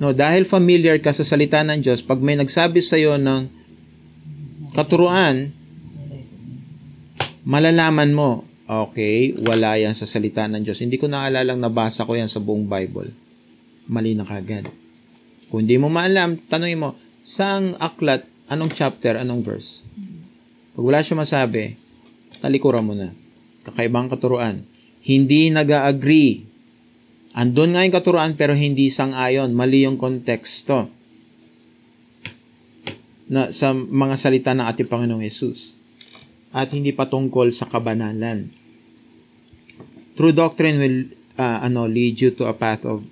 S1: No, dahil familiar ka sa salita ng Diyos, pag may nagsabi sa iyo ng katuruan, malalaman mo, okay, wala yan sa salita ng Diyos. Hindi ko naalalang nabasa ko yan sa buong Bible. Mali na kagad. Kung hindi mo maalam, tanongin mo, saang aklat, anong chapter, anong verse? Pag wala siya masabi, talikuran mo na. Kakaibang katuruan. Hindi nag-agree Andun nga yung katuruan pero hindi sang-ayon. Mali yung konteksto na sa mga salita ng ating Panginoong Yesus. At hindi patungkol sa kabanalan. True doctrine will uh, ano lead you to a path of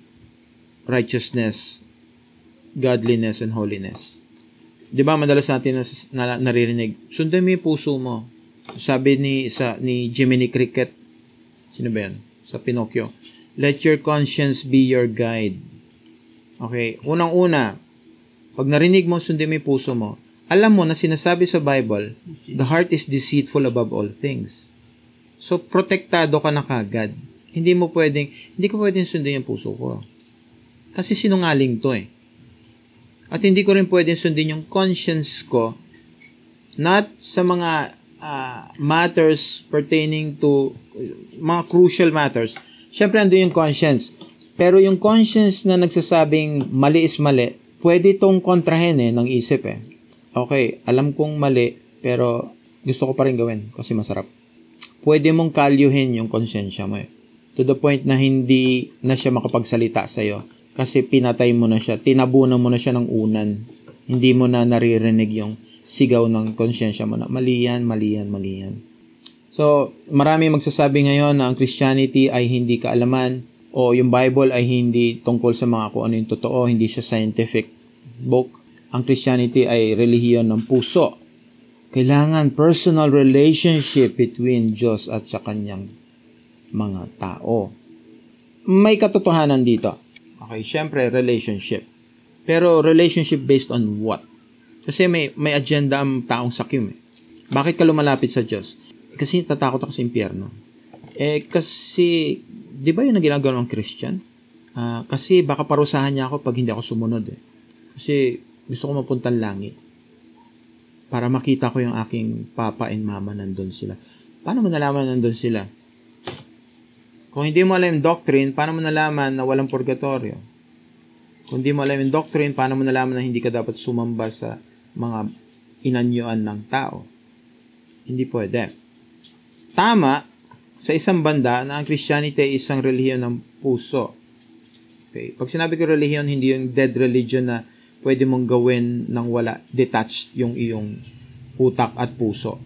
S1: righteousness, godliness, and holiness. Di ba madalas natin na, na, naririnig, sundan mo yung puso mo. Sabi ni, sa, ni Jiminy Cricket, sino ba yan? Sa Pinocchio Let your conscience be your guide. Okay, unang-una, pag narinig mo, sundin mo yung puso mo, alam mo na sinasabi sa Bible, the heart is deceitful above all things. So, protektado ka na kagad. Hindi mo pwedeng, hindi ko pwedeng sundin yung puso ko. Kasi sinungaling to eh. At hindi ko rin pwedeng sundin yung conscience ko not sa mga uh, matters pertaining to mga crucial matters, syempre ando yung conscience. Pero yung conscience na nagsasabing mali is mali, pwede itong kontrahin eh ng isip eh. Okay, alam kong mali, pero gusto ko pa rin gawin kasi masarap. Pwede mong kalyuhin yung konsensya mo eh. To the point na hindi na siya makapagsalita sa'yo kasi pinatay mo na siya, tinabunan mo na siya ng unan. Hindi mo na naririnig yung sigaw ng konsensya mo na mali yan, mali yan, mali yan. So, marami magsasabi ngayon na ang Christianity ay hindi kaalaman o yung Bible ay hindi tungkol sa mga kung ano yung totoo, hindi siya scientific book. Ang Christianity ay relihiyon ng puso. Kailangan personal relationship between Diyos at sa kanyang mga tao. May katotohanan dito. Okay, syempre relationship. Pero relationship based on what? Kasi may may agenda ang taong sakim eh. Bakit ka lumalapit sa Diyos? kasi tatakot ako sa impyerno. Eh, kasi, di ba yun ang ginagawa ng Christian? Uh, kasi baka parusahan niya ako pag hindi ako sumunod eh. Kasi gusto ko mapunta langit. Para makita ko yung aking papa and mama nandun sila. Paano mo nalaman nandun sila? Kung hindi mo alam yung doctrine, paano mo nalaman na walang purgatorio? Kung hindi mo alam yung doctrine, paano mo nalaman na hindi ka dapat sumamba sa mga inanyuan ng tao? Hindi pwede tama sa isang banda na ang Christianity ay isang relihiyon ng puso. Okay? Pag sinabi ko relihiyon, hindi yung dead religion na pwede mong gawin nang wala detached yung iyong utak at puso.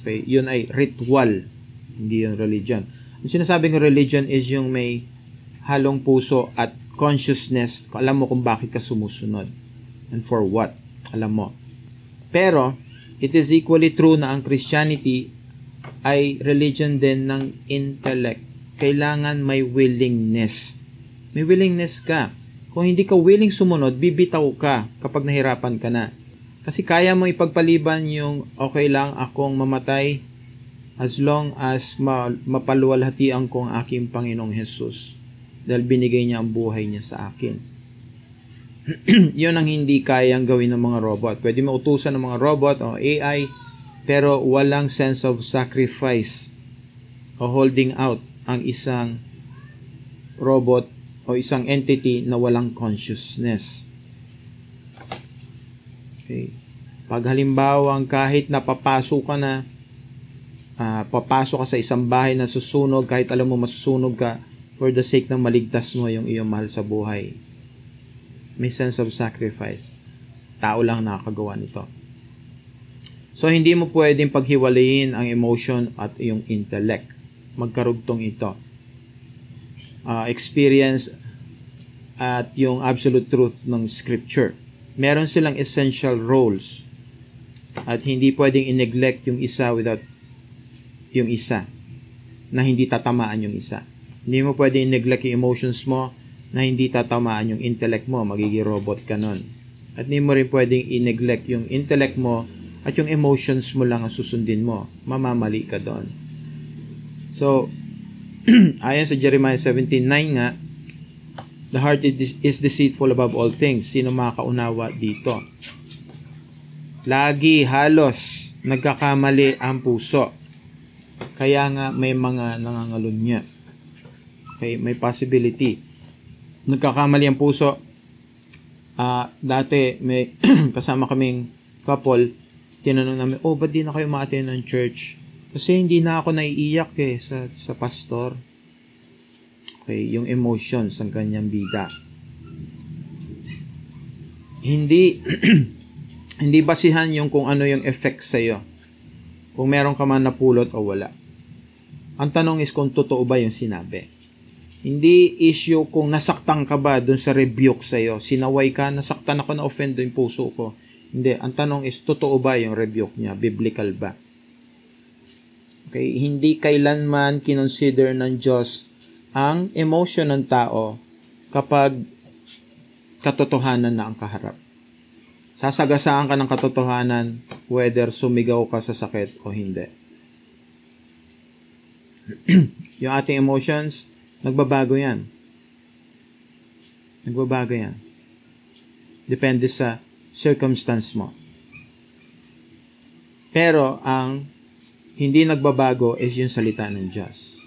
S1: Okay? Yun ay ritual, hindi yung religion. Ang sinasabi ng religion is yung may halong puso at consciousness. Alam mo kung bakit ka sumusunod. And for what. Alam mo. Pero, it is equally true na ang Christianity ay religion din ng intellect. Kailangan may willingness. May willingness ka. Kung hindi ka willing sumunod, bibitaw ka kapag nahirapan ka na. Kasi kaya mo ipagpaliban yung okay lang akong mamatay as long as ma- mapaluwalhatian ko ang aking Panginoong Jesus dahil binigay niya ang buhay niya sa akin. Yun ang hindi kayang gawin ng mga robot. Pwede mo utusan ng mga robot o AI pero walang sense of sacrifice o holding out ang isang robot o isang entity na walang consciousness. Okay. Pag halimbawa kahit napapasok ka na, uh, papasok ka sa isang bahay na susunog, kahit alam mo masusunog ka, for the sake ng maligtas mo yung iyong mahal sa buhay. May sense of sacrifice. Tao lang nakakagawa nito. So, hindi mo pwedeng paghiwalayin ang emotion at yung intellect. Magkarugtong ito. Uh, experience at yung absolute truth ng scripture. Meron silang essential roles. At hindi pwedeng i-neglect yung isa without yung isa. Na hindi tatamaan yung isa. Hindi mo pwedeng i-neglect yung emotions mo na hindi tatamaan yung intellect mo. Magiging robot ka nun. At hindi mo rin pwedeng i-neglect yung intellect mo at yung emotions mo lang ang susundin mo, mamamali ka doon. So, ayon sa Jeremiah 17.9 nga, the heart is, deceitful above all things. Sino makakaunawa dito? Lagi, halos, nagkakamali ang puso. Kaya nga may mga nangangalunya. Okay, may possibility. Nagkakamali ang puso. Uh, dati, may kasama kaming couple, tinanong namin, oh, ba't di na kayo ma-attend ng church? Kasi hindi na ako naiiyak eh sa, sa pastor. Okay, yung emotions ng kanyang bida. Hindi, hindi basihan yung kung ano yung effect sa'yo. Kung meron ka man napulot o wala. Ang tanong is kung totoo ba yung sinabi. Hindi issue kung nasaktan ka ba dun sa rebuke sa'yo. Sinaway ka, nasaktan ako na offend yung puso ko hindi, ang tanong is, totoo ba yung rebuke niya? Biblical ba? Okay, hindi kailanman kinonsider ng Diyos ang emotion ng tao kapag katotohanan na ang kaharap. Sasagasaan ka ng katotohanan whether sumigaw ka sa sakit o hindi. yung ating emotions, nagbabago yan. Nagbabago yan. Depende sa circumstance mo. Pero ang hindi nagbabago is yung salita ng Diyos.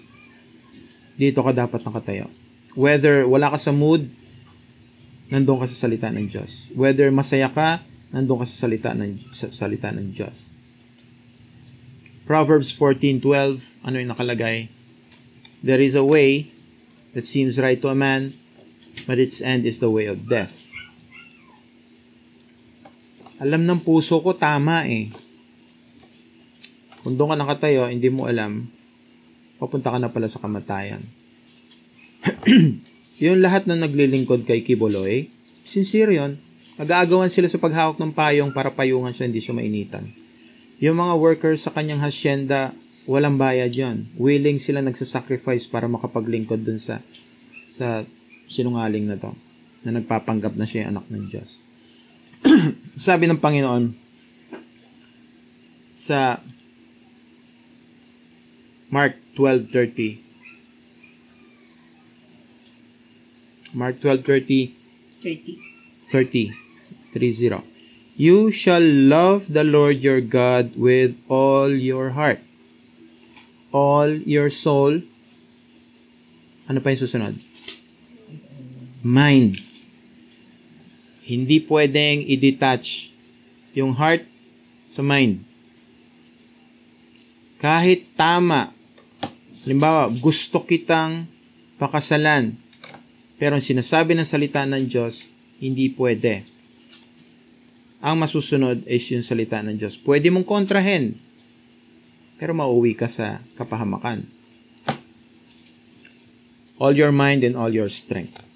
S1: Dito ka dapat nakatayo. Whether wala ka sa mood, nandun ka sa salita ng Diyos. Whether masaya ka, nandun ka sa salita ng, sa salita ng Diyos. Proverbs 14:12, ano yung nakalagay? There is a way that seems right to a man, but its end is the way of death. Alam ng puso ko, tama eh. Kung doon ka nakatayo, hindi mo alam, papunta ka na pala sa kamatayan. yung lahat na naglilingkod kay Kiboloy, sincere yun. Nag-aagawan sila sa paghawak ng payong para payungan siya, hindi siya mainitan. Yung mga workers sa kanyang hasyenda, walang bayad yon. Willing sila nagsasacrifice para makapaglingkod dun sa sa sinungaling na to na nagpapanggap na siya yung anak ng Diyos. sabi ng Panginoon sa Mark 12:30 Mark 12:30 30 30 30 You shall love the Lord your God with all your heart, all your soul. Ano pa yung susunod? Mind hindi pwedeng i-detach yung heart sa mind. Kahit tama, halimbawa, gusto kitang pakasalan, pero ang sinasabi ng salita ng Diyos, hindi pwede. Ang masusunod is yung salita ng Diyos. Pwede mong kontrahen, pero mauwi ka sa kapahamakan. All your mind and all your strength.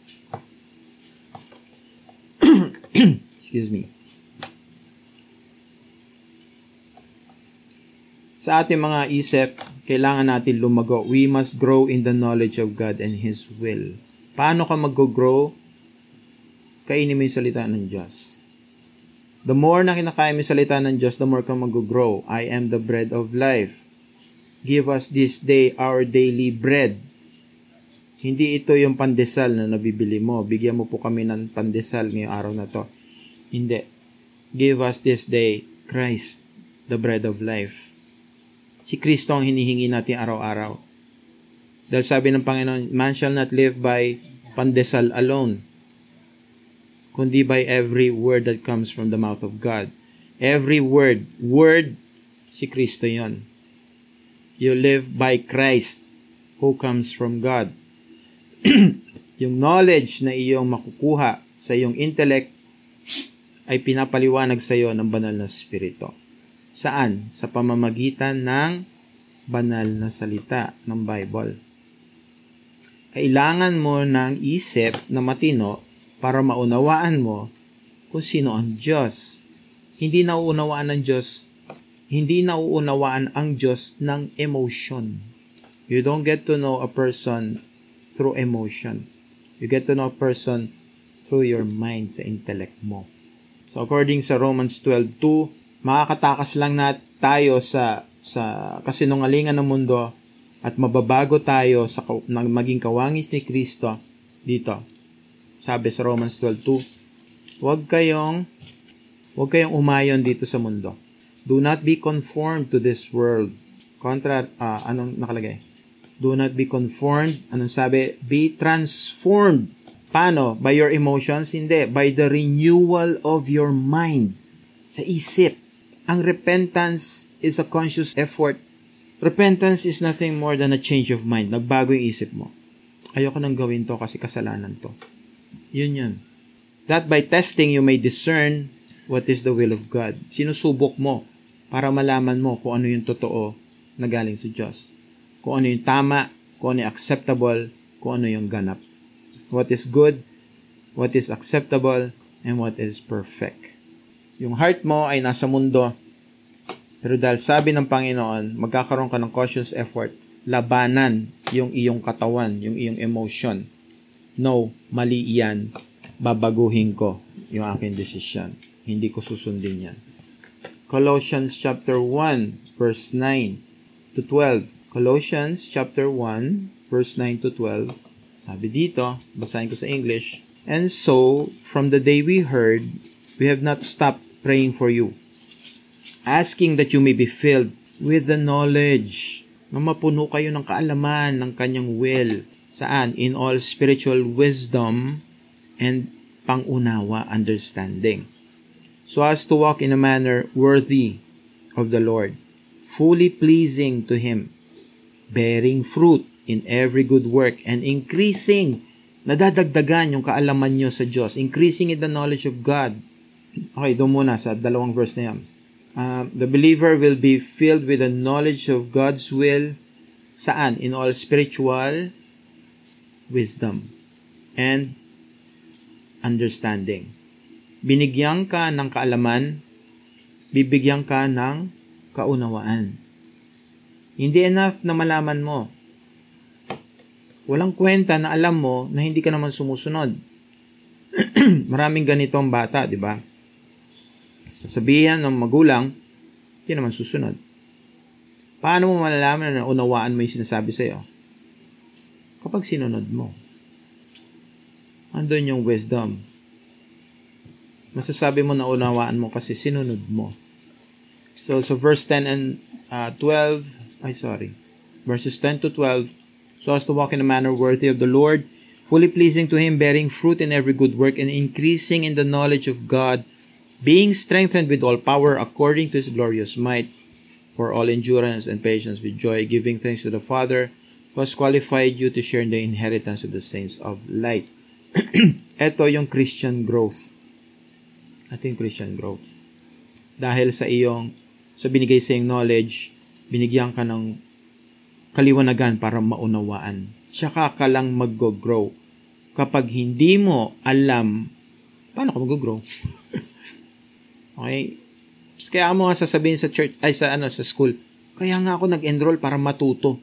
S1: Excuse me. Sa ating mga isip, kailangan natin lumago. We must grow in the knowledge of God and His will. Paano ka mag-grow? Kainin mo yung salita ng Diyos. The more na kinakain mo salita ng Diyos, the more ka mag-grow. I am the bread of life. Give us this day our daily bread. Hindi ito yung pandesal na nabibili mo. Bigyan mo po kami ng pandesal ngayong araw na to. Hindi. Give us this day Christ, the bread of life. Si Kristo ang hinihingi natin araw-araw. Dahil sabi ng Panginoon, man shall not live by pandesal alone, kundi by every word that comes from the mouth of God. Every word, word, si Kristo yon. You live by Christ who comes from God. yung knowledge na iyong makukuha sa iyong intellect ay pinapaliwanag sa iyo ng banal na spirito. Saan? Sa pamamagitan ng banal na salita ng Bible. Kailangan mo ng isip na matino para maunawaan mo kung sino ang Diyos. Hindi nauunawaan ng Diyos, hindi nauunawaan ang Diyos ng emotion. You don't get to know a person through emotion. You get to know a person through your mind sa intellect mo. So according sa Romans 12:2, makakatakas lang na tayo sa sa kasinungalingan ng mundo at mababago tayo sa maging kawangis ni Kristo dito. Sabi sa Romans 12:2, huwag kayong huwag kayong umayon dito sa mundo. Do not be conformed to this world. Contra, uh, anong nakalagay? Do not be conformed. Anong sabi? Be transformed. Paano? By your emotions? Hindi. By the renewal of your mind. Sa isip. Ang repentance is a conscious effort. Repentance is nothing more than a change of mind. Nagbago yung isip mo. Ayoko nang gawin to kasi kasalanan to. Yun yun. That by testing you may discern what is the will of God. Sinusubok mo para malaman mo kung ano yung totoo na galing sa Diyos kung ano yung tama, kung ano yung acceptable, kung ano yung ganap. What is good, what is acceptable, and what is perfect. Yung heart mo ay nasa mundo, pero dahil sabi ng Panginoon, magkakaroon ka ng conscious effort, labanan yung iyong katawan, yung iyong emotion. No, mali iyan. Babaguhin ko yung aking desisyon. Hindi ko susundin yan. Colossians chapter 1, verse 9 to 12. Colossians chapter 1 verse 9 to 12. Sabi dito, basahin ko sa English, And so, from the day we heard, we have not stopped praying for you, asking that you may be filled with the knowledge na mapuno kayo ng kaalaman ng kanyang will. Saan? In all spiritual wisdom and pangunawa, understanding. So as to walk in a manner worthy of the Lord, fully pleasing to Him, bearing fruit in every good work and increasing, nadadagdagan yung kaalaman nyo sa Diyos, increasing in the knowledge of God. Okay, doon muna sa dalawang verse na yan. Uh, the believer will be filled with the knowledge of God's will saan? In all spiritual wisdom and understanding. Binigyan ka ng kaalaman, bibigyan ka ng kaunawaan. Hindi enough na malaman mo. Walang kwenta na alam mo na hindi ka naman sumusunod. Maraming ganitong bata, di ba? Sasabihan ng magulang, hindi naman susunod. Paano mo malalaman na unawaan mo yung sinasabi sa'yo? Kapag sinunod mo. Andun yung wisdom. Masasabi mo na unawaan mo kasi sinunod mo. So, so verse 10 and uh, 12, ay sorry, verses 10 to 12, so as to walk in a manner worthy of the Lord, fully pleasing to Him, bearing fruit in every good work, and increasing in the knowledge of God, being strengthened with all power according to His glorious might, for all endurance and patience with joy, giving thanks to the Father, who has qualified you to share in the inheritance of the saints of light. Ito yung Christian growth. Ito yung Christian growth. Dahil sa iyong, sa binigay sa iyong knowledge, binigyan ka ng kaliwanagan para maunawaan. Tsaka ka lang mag-grow. Kapag hindi mo alam, paano ka mag-grow? okay? Kaya mo nga sasabihin sa church, ay sa ano, sa school, kaya nga ako nag-enroll para matuto.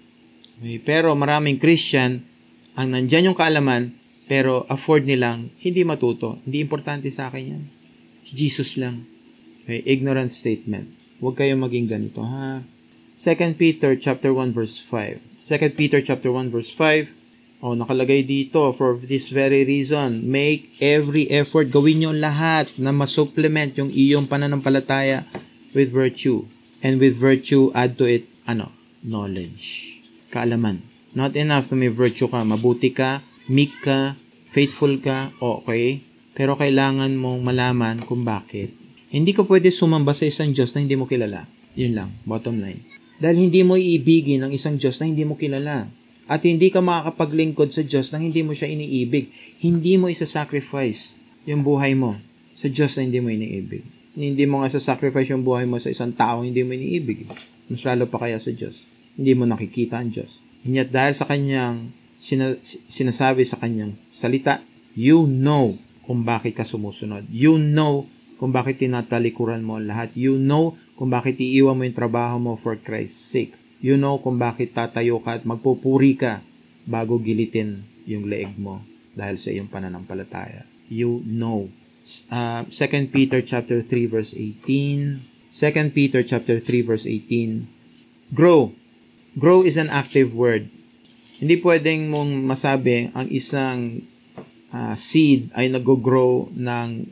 S1: Pero maraming Christian, ang nandyan yung kaalaman, pero afford nilang hindi matuto. Hindi importante sa akin yan. Jesus lang. Okay? Ignorant statement. Huwag kayong maging ganito, ha? 2 Peter chapter 1 verse 5. 2 Peter chapter 1 verse 5. Oh, nakalagay dito, for this very reason, make every effort, gawin niyo lahat na masupplement yung iyong pananampalataya with virtue. And with virtue, add to it, ano? Knowledge. Kaalaman. Not enough to may virtue ka. Mabuti ka, meek ka, faithful ka, okay. Pero kailangan mong malaman kung bakit. Hindi ka pwede sumamba sa isang Diyos na hindi mo kilala. Yun lang, bottom line. Dahil hindi mo iibigin ang isang Diyos na hindi mo kilala. At hindi ka makakapaglingkod sa Diyos na hindi mo siya iniibig. Hindi mo isa-sacrifice yung buhay mo sa Diyos na hindi mo iniibig. Hindi mo nga sa-sacrifice yung buhay mo sa isang tao hindi mo iniibig. Mas lalo pa kaya sa Diyos. Hindi mo nakikita ang Diyos. Yet, dahil sa kanyang sina- sinasabi sa kanyang salita, you know kung bakit ka sumusunod. You know kung bakit tinatalikuran mo lahat. You know kung bakit iiwan mo yung trabaho mo for Christ's sake. You know kung bakit tatayo ka at magpupuri ka bago gilitin yung leeg mo dahil sa iyong pananampalataya. You know. Uh, 2 Peter chapter 3 verse 18. 2 Peter chapter 3 verse 18. Grow. Grow is an active word. Hindi pwedeng mong masabi ang isang uh, seed ay nag-grow ng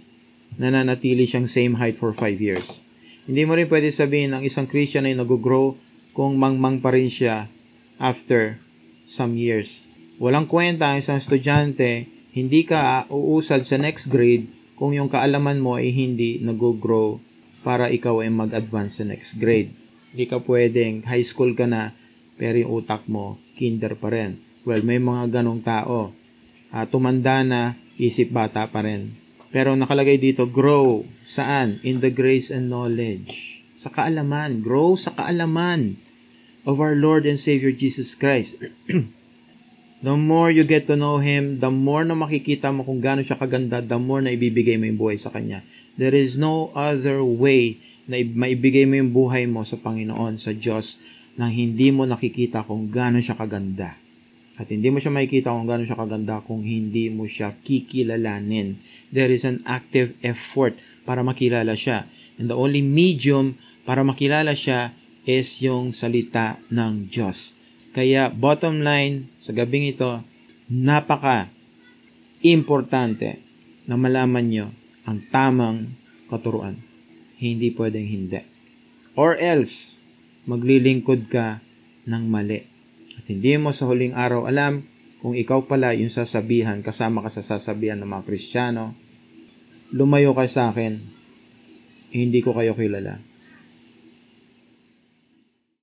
S1: nananatili siyang same height for 5 years. Hindi mo rin pwede sabihin ang isang Christian ay nag-grow kung mangmang pa rin siya after some years. Walang kwenta ang isang estudyante, hindi ka uusad sa next grade kung yung kaalaman mo ay hindi nag-grow para ikaw ay mag-advance sa next grade. Hindi ka pwedeng high school ka na pero yung utak mo kinder pa rin. Well, may mga ganong tao. Uh, tumanda na, isip bata pa rin. Pero nakalagay dito, grow. Saan? In the grace and knowledge. Sa kaalaman. Grow sa kaalaman of our Lord and Savior Jesus Christ. the more you get to know Him, the more na makikita mo kung gaano siya kaganda, the more na ibibigay mo yung buhay sa Kanya. There is no other way na maibigay mo yung buhay mo sa Panginoon, sa Diyos, nang hindi mo nakikita kung gaano siya kaganda. At hindi mo siya makikita kung gaano siya kaganda kung hindi mo siya kikilalanin. There is an active effort para makilala siya. And the only medium para makilala siya is yung salita ng Diyos. Kaya bottom line sa gabing ito, napaka importante na malaman nyo ang tamang katuruan. Hindi pwedeng hindi. Or else, maglilingkod ka ng mali. At hindi mo sa huling araw alam kung ikaw pala yung sasabihan, kasama ka sa sasabihan ng mga Kristiyano, lumayo ka sa akin, hindi ko kayo kilala.